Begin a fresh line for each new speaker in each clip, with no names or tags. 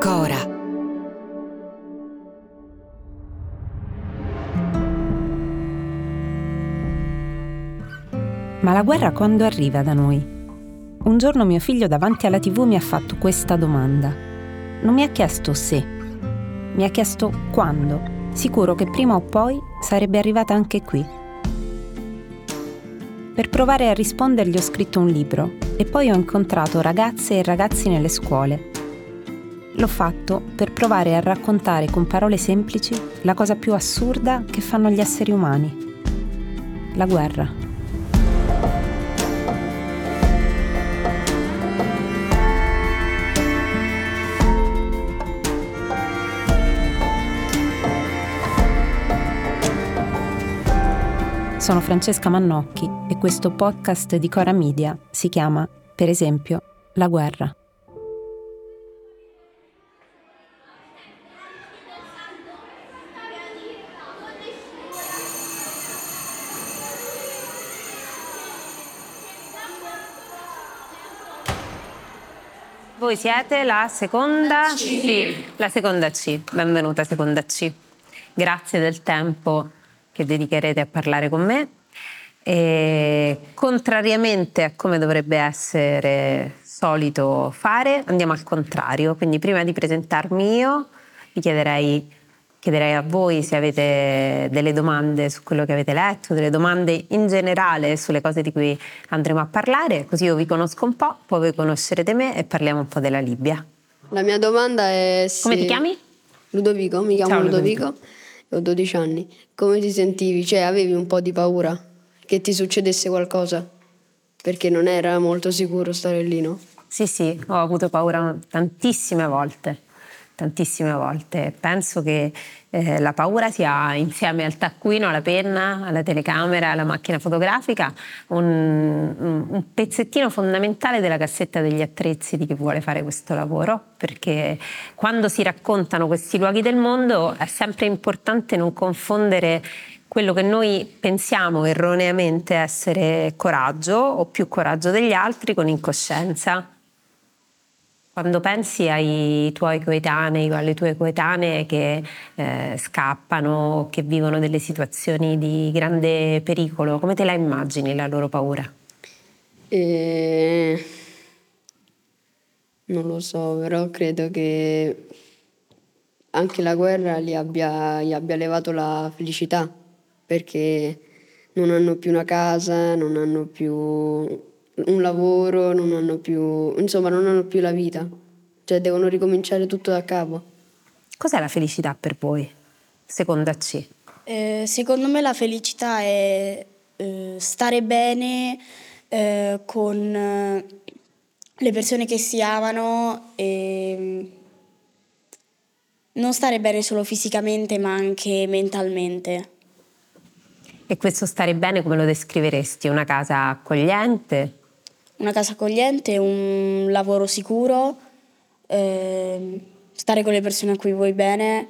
Cora. Ma la guerra quando arriva da noi? Un giorno mio figlio davanti alla tv mi ha fatto questa domanda. Non mi ha chiesto se, mi ha chiesto quando. Sicuro che prima o poi sarebbe arrivata anche qui. Per provare a rispondergli ho scritto un libro e poi ho incontrato ragazze e ragazzi nelle scuole. L'ho fatto per provare a raccontare con parole semplici la cosa più assurda che fanno gli esseri umani. La guerra. Sono Francesca Mannocchi e questo podcast di Cora Media si chiama, per esempio, La guerra. Voi siete la seconda C. Sì, la seconda C. Benvenuta seconda C. Grazie del tempo che dedicherete a parlare con me. E, contrariamente a come dovrebbe essere solito fare, andiamo al contrario. Quindi prima di presentarmi io, vi chiederei, chiederei a voi se avete delle domande su quello che avete letto, delle domande in generale sulle cose di cui andremo a parlare, così io vi conosco un po', poi voi conoscerete me e parliamo un po' della Libia.
La mia domanda è se...
Come ti chiami?
Ludovico, mi chiamo
Ciao,
Ludovico.
Ludovico
12 anni. Come ti sentivi? Cioè, avevi un po' di paura che ti succedesse qualcosa? Perché non era molto sicuro stare lì, no?
Sì, sì, ho avuto paura tantissime volte tantissime volte. Penso che eh, la paura sia insieme al taccuino, alla penna, alla telecamera, alla macchina fotografica un, un, pezzettino fondamentale della cassetta degli attrezzi di chi vuole fare questo lavoro, perché quando si raccontano questi luoghi del mondo è sempre importante non confondere quello che noi pensiamo erroneamente essere coraggio o più coraggio degli altri con incoscienza quando pensi ai tuoi coetanei o alle tue coetanee che eh, scappano, che vivono delle situazioni di grande pericolo, come te la immagini la loro paura?
E... Non lo so, però credo che anche la guerra gli abbia, gli abbia levato la felicità, perché non hanno più una casa, non hanno più un lavoro, non hanno più, insomma, non hanno più la vita, cioè devono ricominciare tutto da capo.
Cos'è la felicità per voi, seconda C?
Eh, secondo me la felicità è eh, stare bene eh, con eh, le persone che si amano e mm, non stare bene solo fisicamente ma anche mentalmente.
E questo stare bene come lo descriveresti? Una casa accogliente?
Una casa accogliente, un lavoro sicuro, eh, stare con le persone a cui vuoi bene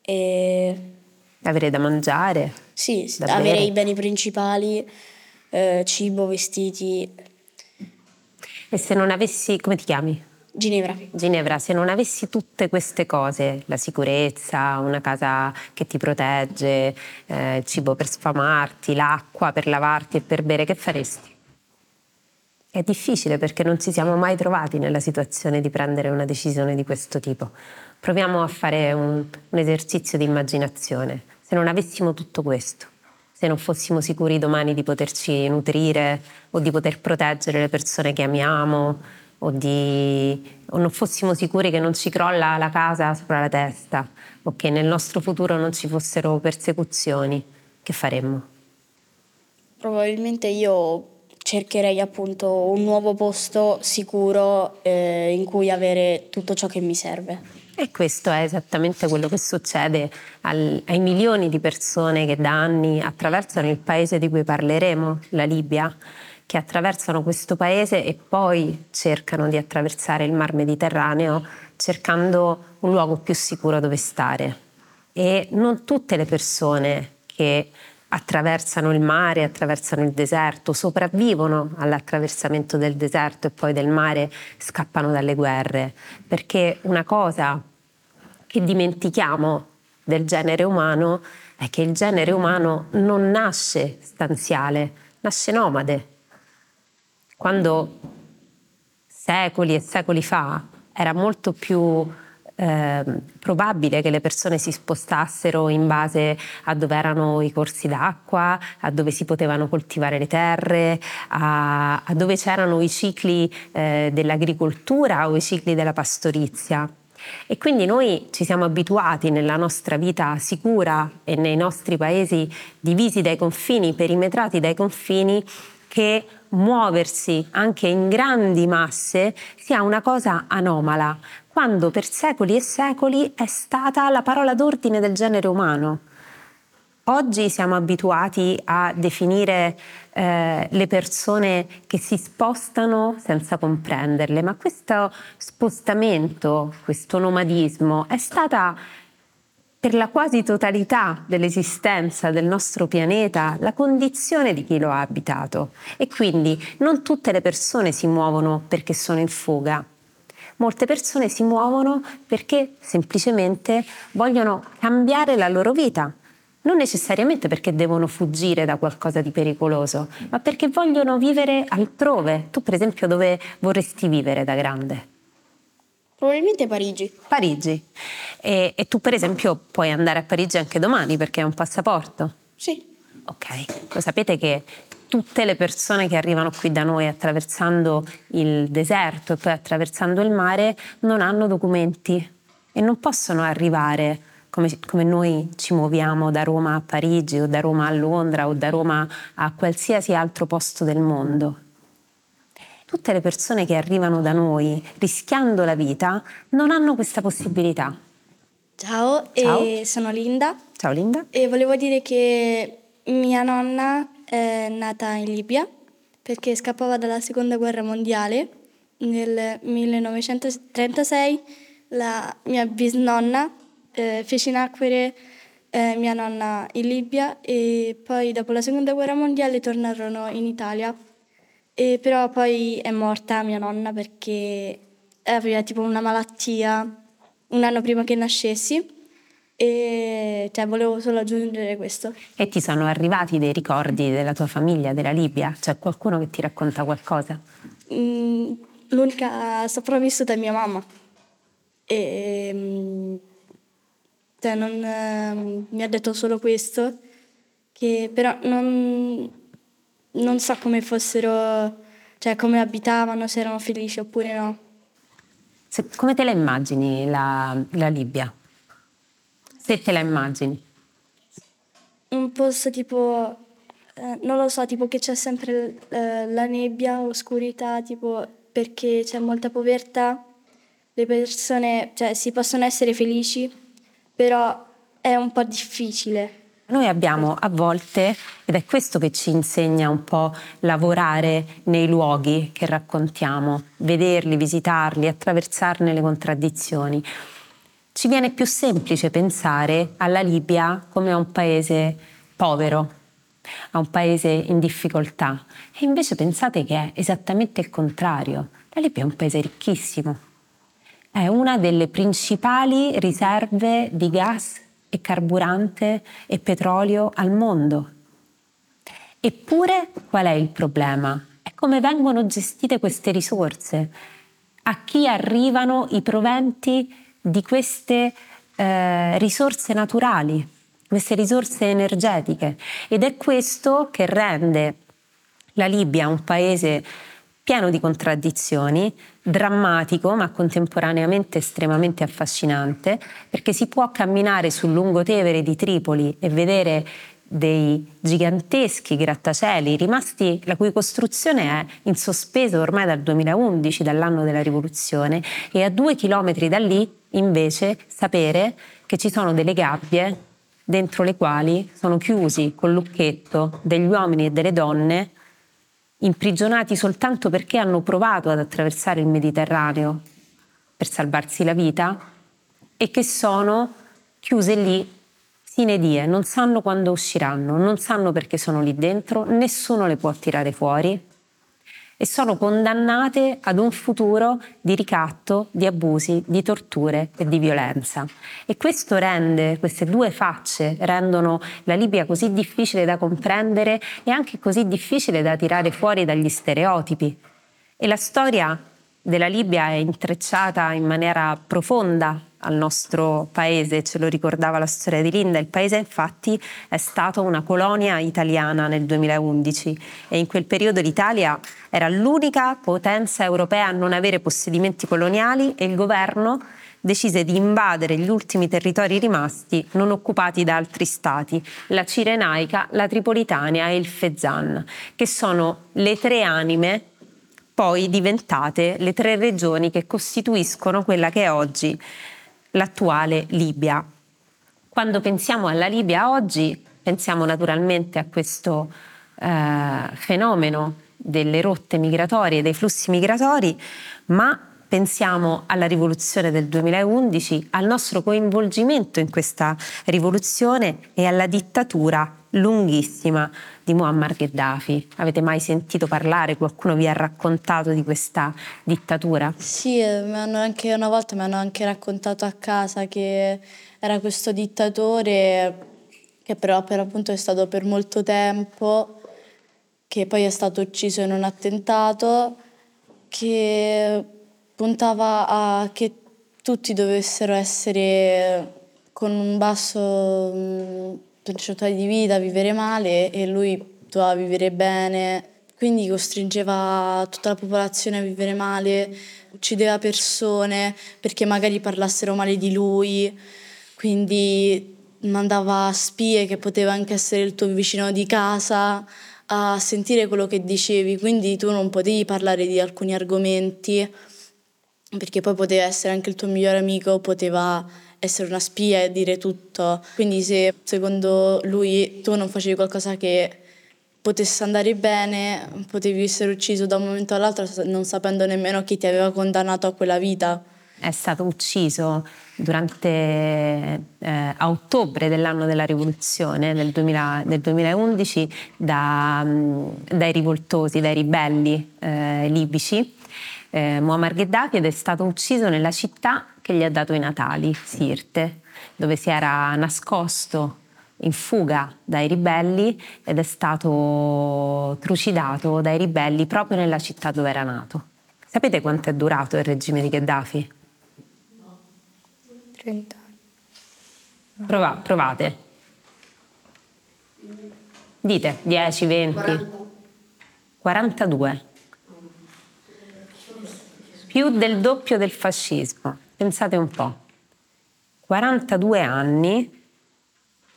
e...
Avere da mangiare?
Sì,
da
avere
bere.
i beni principali, eh, cibo, vestiti.
E se non avessi, come ti chiami?
Ginevra.
Ginevra, se non avessi tutte queste cose, la sicurezza, una casa che ti protegge, eh, cibo per sfamarti, l'acqua per lavarti e per bere, che faresti? È difficile perché non ci siamo mai trovati nella situazione di prendere una decisione di questo tipo. Proviamo a fare un, un esercizio di immaginazione. Se non avessimo tutto questo, se non fossimo sicuri domani di poterci nutrire o di poter proteggere le persone che amiamo o, di, o non fossimo sicuri che non ci crolla la casa sopra la testa o che nel nostro futuro non ci fossero persecuzioni, che faremmo?
Probabilmente io
cercherei appunto un nuovo posto sicuro eh, in cui avere tutto ciò che mi serve.
E questo è esattamente quello che succede al, ai milioni di persone che da anni attraversano il paese di cui parleremo, la Libia, che attraversano questo paese e poi cercano di attraversare il Mar Mediterraneo cercando un luogo più sicuro dove stare. E non tutte le persone che attraversano il mare, attraversano il deserto, sopravvivono all'attraversamento del deserto e poi del mare scappano dalle guerre, perché una cosa che dimentichiamo del genere umano è che il genere umano non nasce stanziale, nasce nomade. Quando secoli e secoli fa era molto più eh, probabile che le persone si spostassero in base a dove erano i corsi d'acqua, a dove si potevano coltivare le terre, a, a dove c'erano i cicli eh, dell'agricoltura o i cicli della pastorizia. E quindi noi ci siamo abituati nella nostra vita sicura e nei nostri paesi divisi dai confini, perimetrati dai confini, che muoversi anche in grandi masse sia una cosa anomala, quando per secoli e secoli è stata la parola d'ordine del genere umano. Oggi siamo abituati a definire eh, le persone che si spostano senza comprenderle, ma questo spostamento, questo nomadismo è stata per la quasi totalità dell'esistenza del nostro pianeta la condizione di chi lo ha abitato e quindi non tutte le persone si muovono perché sono in fuga. Molte persone si muovono perché semplicemente vogliono cambiare la loro vita, non necessariamente perché devono fuggire da qualcosa di pericoloso, ma perché vogliono vivere altrove. Tu per esempio dove vorresti vivere da grande?
Probabilmente Parigi.
Parigi. E, e, tu per esempio puoi andare a Parigi anche domani perché hai un passaporto?
Sì.
Ok, lo sapete che tutte le persone che arrivano qui da noi attraversando il deserto e poi attraversando il mare non hanno documenti e non possono arrivare come, come, noi ci muoviamo da Roma a Parigi o da Roma a Londra o da Roma a qualsiasi altro posto del mondo. Tutte le persone che arrivano da noi rischiando la vita non hanno questa possibilità.
Ciao,
Ciao.
sono Linda.
Ciao Linda.
E volevo dire che mia nonna è nata in Libia perché scappava dalla seconda guerra mondiale. Nel 1936 la mia bisnonna eh, feci nacquere eh, mia nonna in Libia e poi dopo la seconda guerra mondiale tornarono in Italia. E però poi è morta mia nonna perché aveva tipo una malattia un anno prima che nascessi e cioè, volevo solo aggiungere questo.
E ti sono arrivati dei ricordi della tua famiglia, della Libia? C'è qualcuno che ti racconta qualcosa?
Mm, l'unica sopravvissuta è mia mamma. E, mm, cioè non, eh, mi ha detto solo questo, che però non, non so come fossero, cioè come abitavano, se erano felici oppure no.
Se, come te la immagini la, la Libia? Se te la immagini?
Un posto tipo, eh, non lo so, tipo che c'è sempre eh, la nebbia, oscurità, tipo perché c'è molta povertà, le persone, cioè si possono essere felici, però è un po' difficile.
Noi abbiamo a volte, ed è questo che ci insegna un po' lavorare nei luoghi che raccontiamo, vederli, visitarli, attraversarne le contraddizioni. Ci viene più semplice pensare alla Libia come a un paese povero, a un paese in difficoltà. E invece pensate che è esattamente il contrario. La Libia è un paese ricchissimo, è una delle principali riserve di gas e carburante e petrolio al mondo. Eppure qual è il problema? È come vengono gestite queste risorse, a chi arrivano i proventi di queste eh, risorse naturali, queste risorse energetiche. Ed è questo che rende la Libia un paese pieno di contraddizioni, drammatico ma contemporaneamente estremamente affascinante, perché si può camminare sul lungotevere di Tripoli e vedere dei giganteschi grattacieli rimasti, la cui costruzione è in sospeso ormai dal 2011, dall'anno della rivoluzione, e a due chilometri da lì invece sapere che ci sono delle gabbie dentro le quali sono chiusi col lucchetto degli uomini e delle donne imprigionati soltanto perché hanno provato ad attraversare il Mediterraneo per salvarsi la vita e che sono chiuse lì sine die, non sanno quando usciranno, non sanno perché sono lì dentro, nessuno le può tirare fuori e sono condannate ad un futuro di ricatto, di abusi, di torture e di violenza. E questo rende, queste due facce rendono la Libia così difficile da comprendere e anche così difficile da tirare fuori dagli stereotipi. E la storia della Libia è intrecciata in maniera profonda al nostro paese, ce lo ricordava la storia di Linda, il paese infatti è stato una colonia italiana nel 2011 e in quel periodo l'Italia era l'unica potenza europea a non avere possedimenti coloniali e il governo decise di invadere gli ultimi territori rimasti non occupati da altri stati, la Cirenaica, la Tripolitania e il Fezzan, che sono le tre anime poi diventate le tre regioni che costituiscono quella che è oggi l'attuale Libia. Quando pensiamo alla Libia oggi, pensiamo naturalmente a questo eh, fenomeno delle rotte migratorie, dei flussi migratori, ma pensiamo alla rivoluzione del 2011, al nostro coinvolgimento in questa rivoluzione e alla dittatura lunghissima di Muammar Gheddafi. Avete mai sentito parlare? Qualcuno vi ha raccontato di questa dittatura?
Sì, eh, anche, una volta mi hanno anche raccontato a casa che era questo dittatore che però per appunto è stato per molto tempo, che poi è stato ucciso in un attentato, che puntava a che tutti dovessero essere con un basso percentuale di vita, vivere male e lui doveva vivere bene, quindi costringeva tutta la popolazione a vivere male, uccideva persone perché magari parlassero male di lui, quindi mandava spie che poteva anche essere il tuo vicino di casa a sentire quello che dicevi, quindi tu non potevi parlare di alcuni argomenti perché poi poteva essere anche il tuo migliore amico, poteva essere una spia e dire tutto. Quindi se secondo lui tu non facevi qualcosa che potesse andare bene, potevi essere ucciso da un momento all'altro non sapendo nemmeno chi ti aveva condannato a quella vita.
È stato ucciso durante, eh, a ottobre dell'anno della rivoluzione del, 2000, del 2011 da, dai rivoltosi, dai ribelli eh, libici eh, Muammar Gheddafi ed è stato ucciso nella città che gli ha dato i natali, Sirte, dove si era nascosto in fuga dai ribelli ed è stato trucidato dai ribelli proprio nella città dove era nato. Sapete quanto è durato il regime di Gheddafi?
No. 30 anni.
Prova, provate. Dite 10, 20. 40. 42 più del doppio del fascismo. Pensate un po'. 42 anni,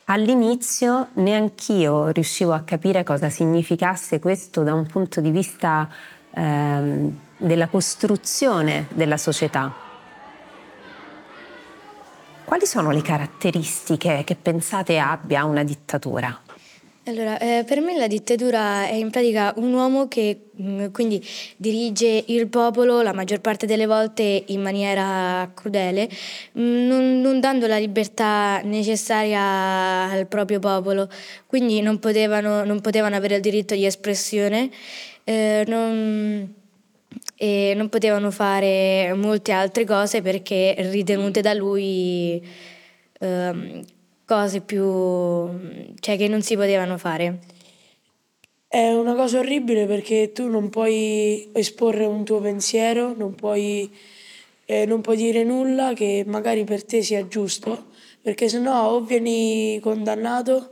all'inizio neanch'io riuscivo a capire cosa significasse questo da un punto di vista ehm, della costruzione della società. Quali sono le caratteristiche che pensate abbia una dittatura?
Allora, eh, per me la dittatura è in pratica un uomo che mh, mm, quindi dirige il popolo la maggior parte delle volte in maniera crudele, mh, mm, non, non, dando la libertà necessaria al proprio popolo, quindi non potevano, non potevano avere il diritto di espressione, eh, non, e non potevano fare molte altre cose perché ritenute da lui eh, cose più cioè che non si potevano fare.
È una cosa orribile perché tu non puoi esporre un tuo pensiero, non puoi, eh, non puoi dire nulla che magari per te sia giusto, perché sennò o vieni condannato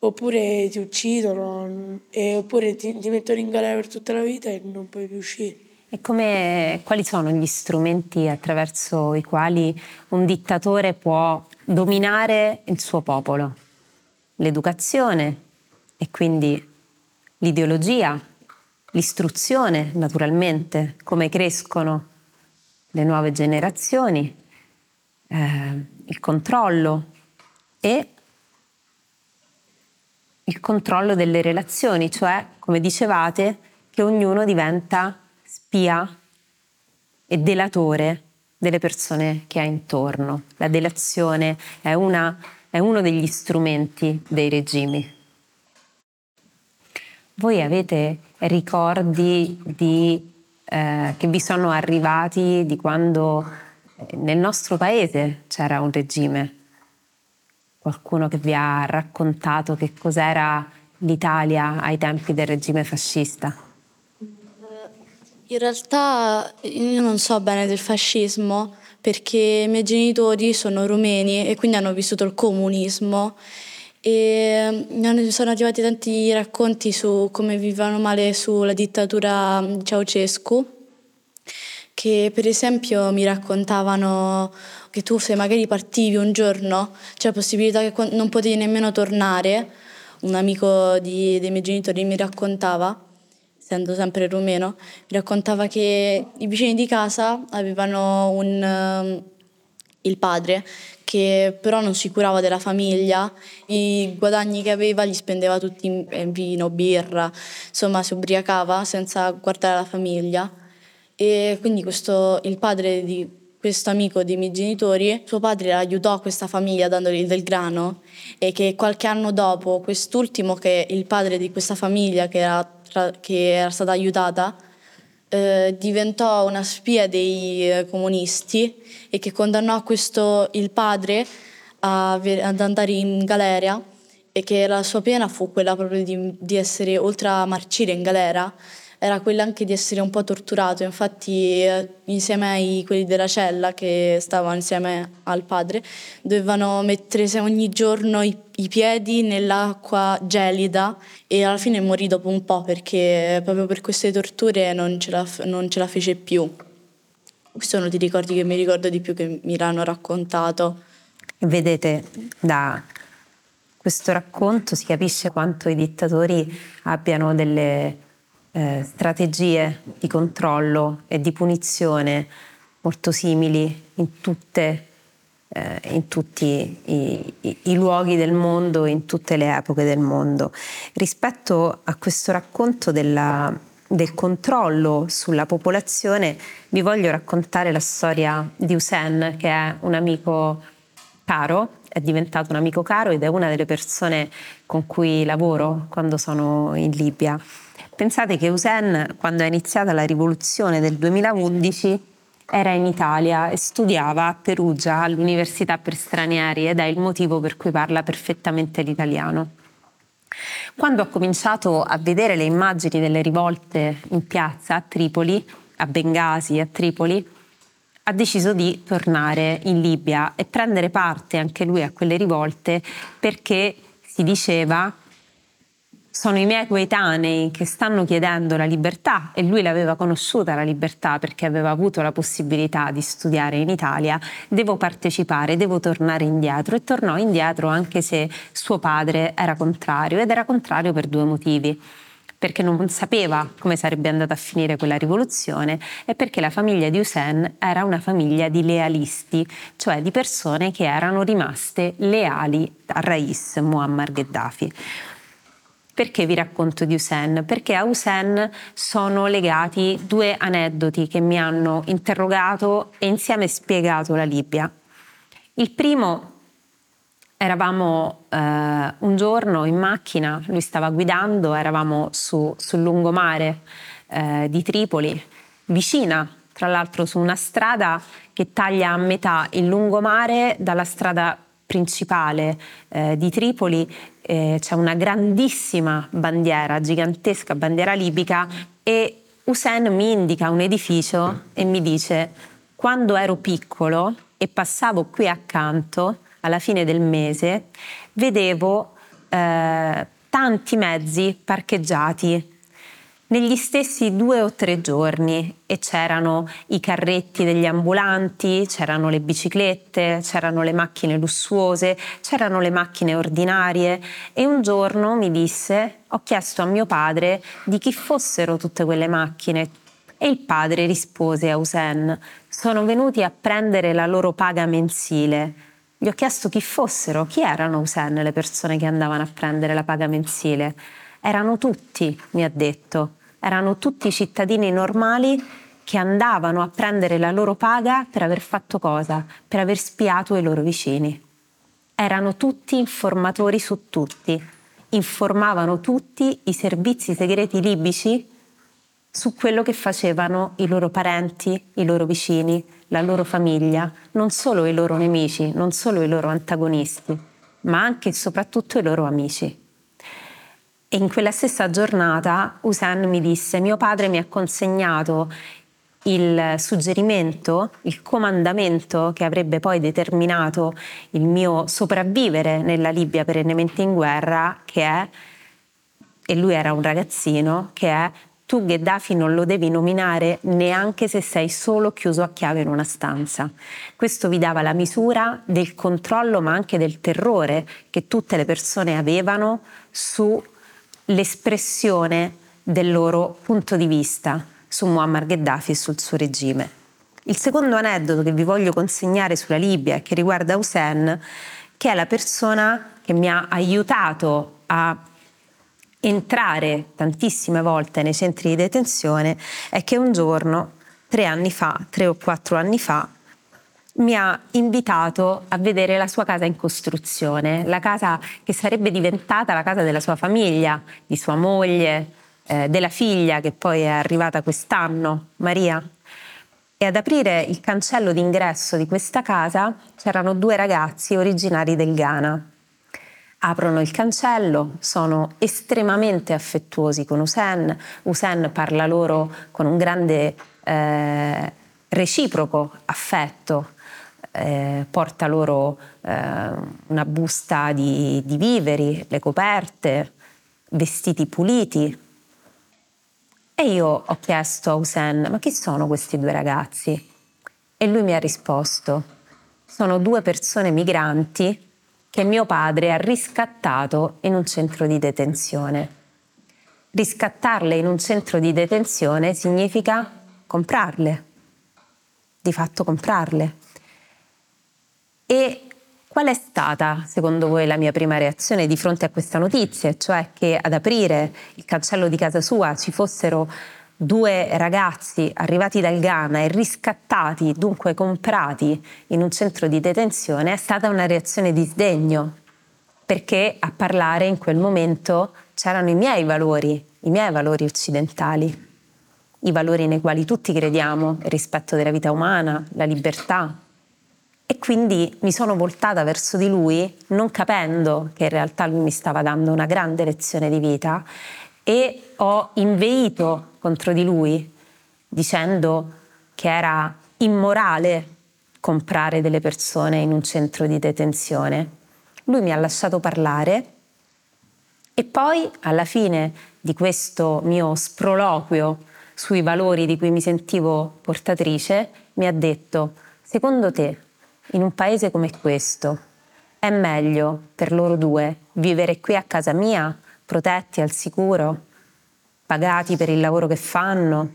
oppure ti uccidono, e, oppure ti, ti mettono in galera per tutta la vita e non puoi più uscire.
E come, quali sono gli strumenti attraverso i quali un dittatore può dominare il suo popolo? l'educazione e quindi l'ideologia, l'istruzione naturalmente, come crescono le nuove generazioni, eh, il controllo e il controllo delle relazioni, cioè, come dicevate, che ognuno diventa spia e delatore delle persone che ha intorno. La delazione è, una, è uno degli strumenti dei regimi. Voi avete ricordi di, eh, che vi sono arrivati di quando eh, nel nostro paese c'era un regime? Qualcuno che vi ha raccontato che cos'era l'Italia ai tempi del regime fascista?
In realtà io non so bene del fascismo perché i miei genitori sono rumeni e quindi hanno vissuto il comunismo. E mi sono arrivati tanti racconti su come vivevano male sulla dittatura di Ceausescu che per esempio mi raccontavano che tu se magari partivi un giorno c'è la possibilità che non potevi nemmeno tornare, un amico di, dei miei genitori mi raccontava, essendo sempre rumeno, mi raccontava che i vicini di casa avevano un, uh, il padre che però non si curava della famiglia, i guadagni che aveva li spendeva tutti in vino, birra, insomma si ubriacava senza guardare la famiglia. E quindi questo, il padre di questo amico dei miei genitori, suo padre aiutò questa famiglia dandogli del grano e che qualche anno dopo quest'ultimo, che il padre di questa famiglia che era, che era stata aiutata, eh, diventò una spia dei eh, comunisti e che condannò questo, il padre a, ad andare in galera e che la sua pena fu quella proprio di, di essere, oltre a marcire in galera, era quella anche di essere un po' torturato, infatti eh, insieme ai quelli della cella che stavano insieme al padre dovevano mettere ogni giorno i, i piedi nell'acqua gelida e alla fine morì dopo un po' perché proprio per queste torture non ce la, non ce la fece più. Questi sono i ricordi che mi ricordo di più che mi l'hanno raccontato.
Vedete, da questo racconto si capisce quanto i dittatori abbiano delle eh, strategie di controllo e di punizione molto simili in, tutte, eh, in tutti i, i, i, luoghi del mondo, in tutte le epoche del mondo. Rispetto a questo racconto della, del controllo sulla popolazione, vi voglio raccontare la storia di Hussein, che è un amico caro, è diventato un amico caro ed è una delle persone con cui lavoro quando sono in Libia. Pensate che Hussein, quando è iniziata la rivoluzione del 2011, era in Italia e studiava a Perugia all'Università per stranieri ed è il motivo per cui parla perfettamente l'italiano. Quando ho cominciato a vedere le immagini delle rivolte in piazza a Tripoli, a Bengasi, a Tripoli, ha deciso di tornare in Libia e prendere parte anche lui a quelle rivolte perché si diceva sono i miei coetanei che stanno chiedendo la libertà e lui l'aveva conosciuta la libertà perché aveva avuto la possibilità di studiare in Italia, devo partecipare, devo tornare indietro e tornò indietro anche se suo padre era contrario ed era contrario per due motivi perché non sapeva come sarebbe andata a finire quella rivoluzione e perché la famiglia di Hussein era una famiglia di lealisti, cioè di persone che erano rimaste leali a Rais Muammar Gheddafi. Perché vi racconto di Hussein? Perché a Hussein sono legati due aneddoti che mi hanno interrogato e insieme spiegato la Libia. Il primo, eravamo eh, un giorno in macchina, lui stava guidando, eravamo su, sul lungomare eh, di Tripoli, vicina tra l'altro su una strada che taglia a metà il lungomare dalla strada principale eh, di Tripoli. Eh, c'è una grandissima bandiera, gigantesca bandiera libica e Hussein mi indica un edificio e mi dice quando ero piccolo e passavo qui accanto alla fine del mese vedevo eh, tanti mezzi parcheggiati negli stessi due o tre giorni e c'erano i carretti degli ambulanti, c'erano le biciclette, c'erano le macchine lussuose, c'erano le macchine ordinarie e un giorno mi disse ho chiesto a mio padre di chi fossero tutte quelle macchine e il padre rispose a Usen sono venuti a prendere la loro paga mensile. Gli ho chiesto chi fossero, chi erano Usen le persone che andavano a prendere la paga mensile. Erano tutti, mi ha detto, erano tutti cittadini normali che andavano a prendere la loro paga per aver fatto cosa? Per aver spiato i loro vicini. Erano tutti informatori su tutti, informavano tutti i servizi segreti libici su quello che facevano i loro parenti, i loro vicini, la loro famiglia, non solo i loro nemici, non solo i loro antagonisti, ma anche e soprattutto i loro amici. E in quella stessa giornata Usain mi disse, mio padre mi ha consegnato il suggerimento, il comandamento che avrebbe poi determinato il mio sopravvivere nella Libia perennemente in guerra, che è, e lui era un ragazzino, che è tu Gheddafi non lo devi nominare neanche se sei solo chiuso a chiave in una stanza. Questo vi dava la misura del controllo ma anche del terrore che tutte le persone avevano su l'espressione del loro punto di vista su Muammar Gheddafi e sul suo regime. Il secondo aneddoto che vi voglio consegnare sulla Libia e che riguarda Hussein, che è la persona che mi ha aiutato a entrare tantissime volte nei centri di detenzione, è che un giorno, tre anni fa, tre o quattro anni fa, mi ha invitato a vedere la sua casa in costruzione, la casa che sarebbe diventata la casa della sua famiglia, di sua moglie, eh, della figlia che poi è arrivata quest'anno, Maria. E ad aprire il cancello d'ingresso di questa casa c'erano due ragazzi originari del Ghana. Aprono il cancello, sono estremamente affettuosi con Hussein. Hussein parla loro con un grande eh, reciproco affetto eh, porta loro eh, una busta di, di viveri, le coperte, vestiti puliti. E io ho chiesto a Hussein, ma chi sono questi due ragazzi? E lui mi ha risposto, sono due persone migranti che mio padre ha riscattato in un centro di detenzione. Riscattarle in un centro di detenzione significa comprarle, di fatto comprarle. E qual è stata, secondo voi, la mia prima reazione di fronte a questa notizia? Cioè che ad aprire il cancello di casa sua ci fossero due ragazzi arrivati dal Ghana e riscattati, dunque comprati in un centro di detenzione, è stata una reazione di sdegno, perché a parlare in quel momento c'erano i miei valori, i miei valori occidentali, i valori nei quali tutti crediamo, il rispetto della vita umana, la libertà, e quindi mi sono voltata verso di lui, non capendo che in realtà lui mi stava dando una grande lezione di vita, e ho inveito contro di lui dicendo che era immorale comprare delle persone in un centro di detenzione. Lui mi ha lasciato parlare e poi alla fine di questo mio sproloquio sui valori di cui mi sentivo portatrice mi ha detto, secondo te in un paese come questo. È meglio per loro due vivere qui a casa mia, protetti al sicuro, pagati per il lavoro che fanno,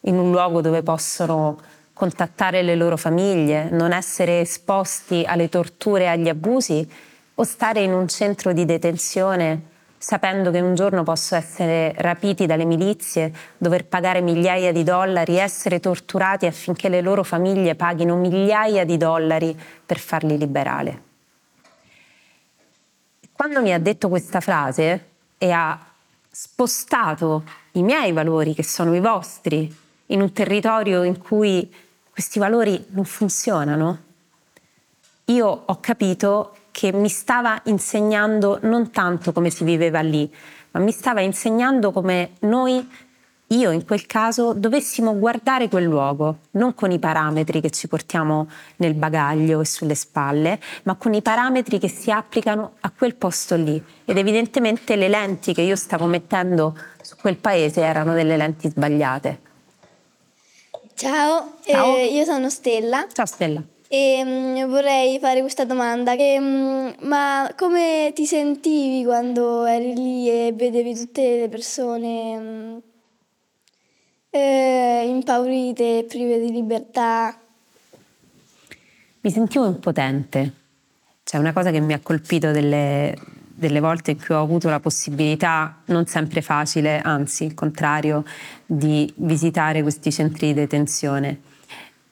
in un luogo dove possono contattare le loro famiglie, non essere esposti alle torture e agli abusi o stare in un centro di detenzione sapendo che un giorno posso essere rapiti dalle milizie, dover pagare migliaia di dollari, essere torturati affinché le loro famiglie paghino migliaia di dollari per farli liberare. Quando mi ha detto questa frase e ha spostato i miei valori, che sono i vostri, in un territorio in cui questi valori non funzionano, io ho capito che mi stava insegnando non tanto come si viveva lì, ma mi stava insegnando come noi io in quel caso dovessimo guardare quel luogo, non con i parametri che ci portiamo nel bagaglio e sulle spalle, ma con i parametri che si applicano a quel posto lì. Ed evidentemente le lenti che io stavo mettendo su quel paese erano delle lenti sbagliate.
Ciao,
Ciao.
eh, io sono Stella
Ciao Stella.
e mm, vorrei fare questa domanda. Che, mm, ma come ti sentivi quando eri lì e vedevi tutte le persone mm, eh, impaurite, prive di libertà?
Mi sentivo impotente. C'è una cosa che mi ha colpito delle, delle volte in cui ho avuto la possibilità, non sempre facile, anzi il contrario, di visitare questi centri di detenzione.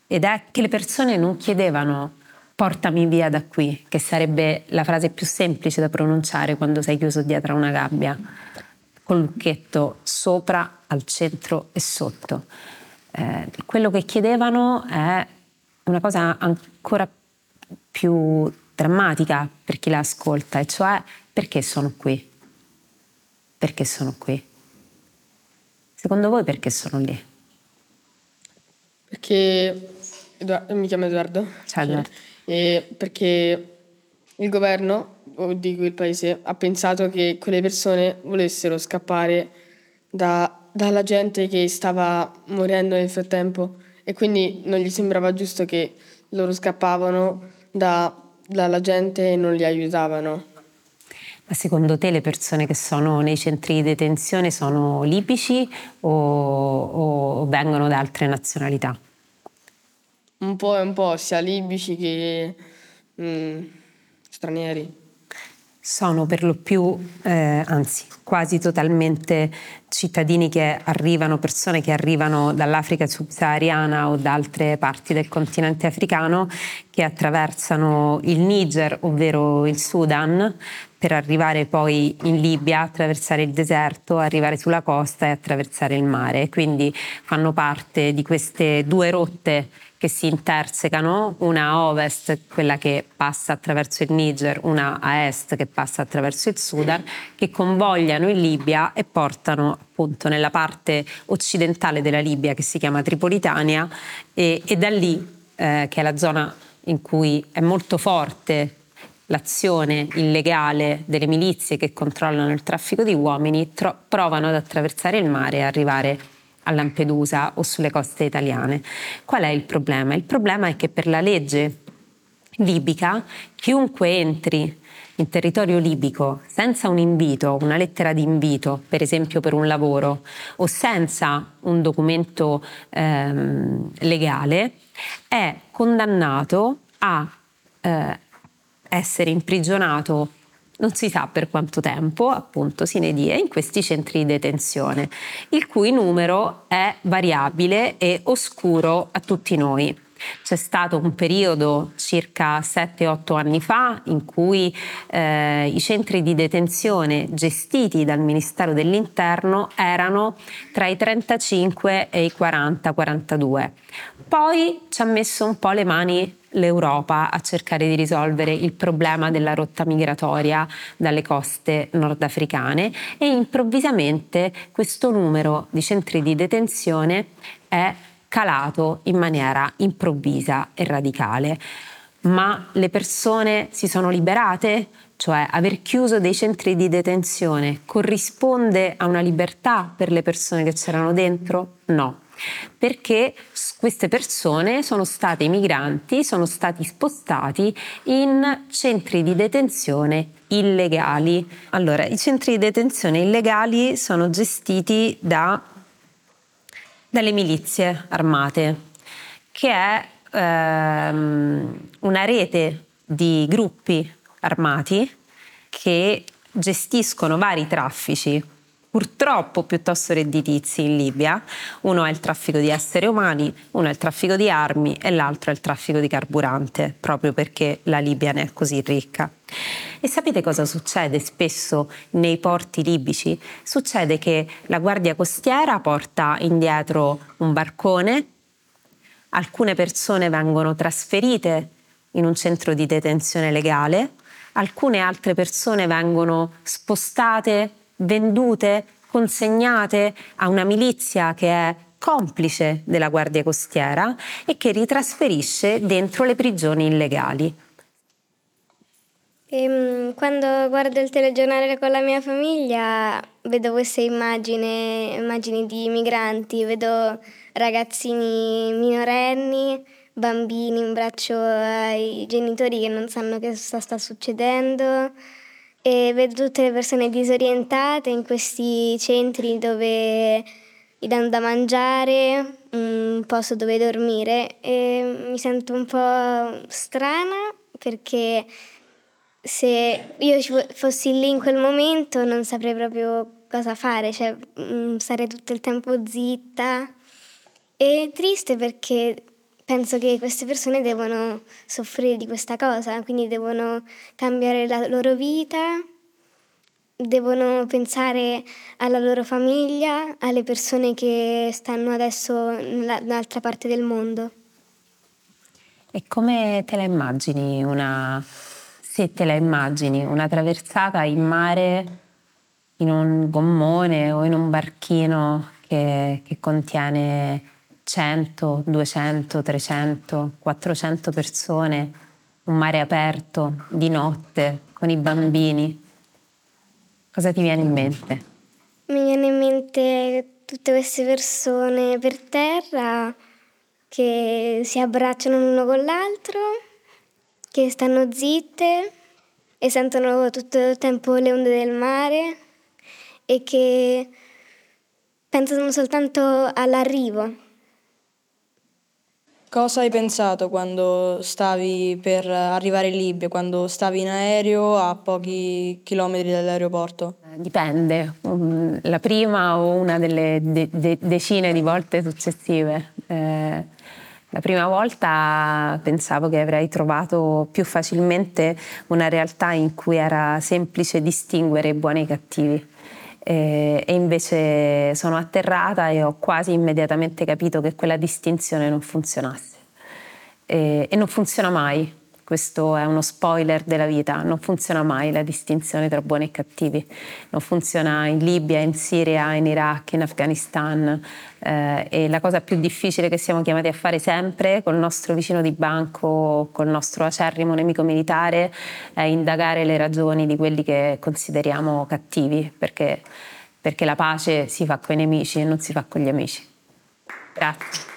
Ed è che le persone non chiedevano portami via da qui, che sarebbe la frase più semplice da pronunciare quando sei chiuso dietro a una gabbia, col lucchetto sopra, al centro e sotto. Eh, quello che chiedevano è una cosa ancora più drammatica per chi la ascolta, e cioè perché sono qui? Perché sono qui? Secondo voi perché sono lì?
Perché Edoa- mi chiamo Edoardo.
Ciao, Edoardo.
E perché il governo, o dico il paese, ha pensato che quelle persone volessero scappare da- dalla gente che stava morendo nel frattempo e quindi non gli sembrava giusto che loro scappavano da- dalla gente e non li aiutavano.
Ma secondo te le persone che sono nei centri di detenzione sono libici o, o vengono da altre nazionalità?
Un po' e un po', sia libici che mm, stranieri.
Sono per lo più, eh, anzi quasi totalmente cittadini che arrivano, persone che arrivano dall'Africa subsahariana o da altre parti del continente africano che attraversano il Niger, ovvero il Sudan, per arrivare poi in Libia, attraversare il deserto, arrivare sulla costa e attraversare il mare. Quindi fanno parte di queste due rotte che si intersecano, una a ovest, quella che passa attraverso il Niger, una a est che passa attraverso il Sudan, che convogliano in Libia e portano appunto nella parte occidentale della Libia che si chiama Tripolitania e, e da lì, eh, che è la zona in cui è molto forte l'azione illegale delle milizie che controllano il traffico di uomini, tro- provano ad attraversare il mare e arrivare a Lampedusa o sulle coste italiane. Qual è il problema? Il problema è che per la legge libica chiunque entri in territorio libico senza un invito, una lettera di invito, per esempio per un lavoro, o senza un documento ehm, legale, è condannato a eh, essere imprigionato non si sa per quanto tempo, appunto, sine die, in questi centri di detenzione, il cui numero è variabile e oscuro a tutti noi. C'è stato un periodo circa 7-8 anni fa in cui eh, i centri di detenzione gestiti dal Ministero dell'Interno erano tra i 35 e i 40-42. Poi ci ha messo un po' le mani l'Europa a cercare di risolvere il problema della rotta migratoria dalle coste nordafricane e improvvisamente questo numero di centri di detenzione è calato in maniera improvvisa e radicale. Ma le persone si sono liberate? Cioè aver chiuso dei centri di detenzione corrisponde a una libertà per le persone che c'erano dentro? No, perché queste persone sono state migranti, sono stati spostati in centri di detenzione illegali. Allora, i centri di detenzione illegali sono gestiti da, dalle milizie armate, che è ehm, una rete di gruppi armati che gestiscono vari traffici purtroppo piuttosto redditizi in Libia. Uno è il traffico di esseri umani, uno è il traffico di armi e l'altro è il traffico di carburante, proprio perché la Libia ne è così ricca. E sapete cosa succede spesso nei porti libici? Succede che la guardia costiera porta indietro un barcone, alcune persone vengono trasferite in un centro di detenzione legale, alcune altre persone vengono spostate vendute consegnate a una milizia che è complice della Guardia Costiera e che ritrasferisce dentro le prigioni illegali.
Ehm, quando guardo il telegiornale con la mia famiglia vedo queste immagini, immagini di migranti, vedo ragazzini minorenni, bambini in braccio ai genitori che non sanno che cosa sta succedendo e vedo tutte le persone disorientate in questi centri dove gli danno da mangiare, un posto dove dormire e mi sento un po' strana perché se io fossi lì in quel momento non saprei proprio cosa fare, cioè mm, sarei tutto il tempo zitta. E triste perché penso che queste persone devono soffrire di questa cosa, quindi devono cambiare la loro vita, devono pensare alla loro famiglia, alle persone che stanno adesso nell'altra parte del mondo.
E come te la immagini una se te la immagini, una traversata in mare in un gommone o in un barchino che, che contiene 100, 200, 300, 400 persone, un mare aperto, di notte, con i bambini. Cosa ti viene in mente?
Mi viene in mente tutte queste persone per terra che si abbracciano l'uno con l'altro che stanno zitte e sentono tutto il tempo le onde del mare e che pensano soltanto all'arrivo.
Cosa hai pensato quando stavi per arrivare in Libia, quando stavi in aereo a pochi chilometri dall'aeroporto?
Dipende, mm, la prima o una delle de- de- decine di volte successive. Eh, la prima volta pensavo che avrei trovato più facilmente una realtà in cui era semplice distinguere i buoni e i cattivi. E, invece sono atterrata e ho quasi immediatamente capito che quella distinzione non funzionasse. e non funziona mai questo è uno spoiler della vita, non funziona mai la distinzione tra buoni e cattivi, non funziona in Libia, in Siria, in Iraq, in Afghanistan eh, e la cosa più difficile che siamo chiamati a fare sempre col nostro vicino di banco, col nostro acerrimo nemico militare è indagare le ragioni di quelli che consideriamo cattivi, perché, perché la pace si fa con i nemici e non si fa con gli amici. Grazie.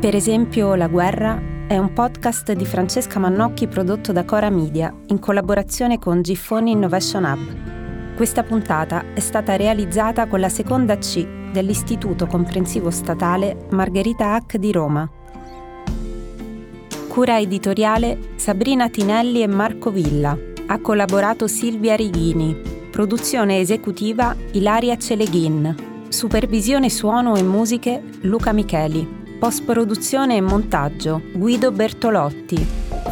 Per esempio La guerra è un podcast di Francesca Mannocchi prodotto da Cora Media in collaborazione con Giffoni Innovation Hub. Questa puntata è stata realizzata con la seconda C dell'Istituto Comprensivo Statale Margherita Hack di Roma. Cura editoriale Sabrina Tinelli e Marco Villa. Ha collaborato Silvia Righini. Produzione esecutiva Ilaria Celeghin. Supervisione suono e musiche Luca Micheli. Post-produzione e montaggio Guido Bertolotti.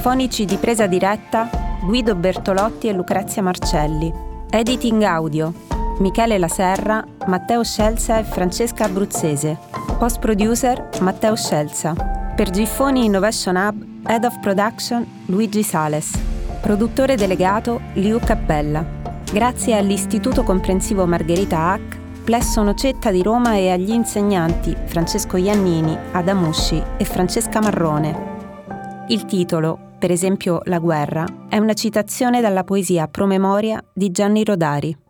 Fonici di presa diretta Guido Bertolotti e Lucrezia Marcelli. Editing audio Michele Laserra, Matteo Scelza e Francesca Abruzzese. Post producer Matteo Scelza. Per Giffoni Innovation Hub, Head of Production Luigi Sales. Produttore delegato Liu Cappella. Grazie all'Istituto Comprensivo Margherita Hack Plesso Nocetta di Roma e agli insegnanti Francesco Iannini, Adamusci e Francesca Marrone. Il titolo, per esempio La guerra, è una citazione dalla poesia Promemoria di Gianni Rodari.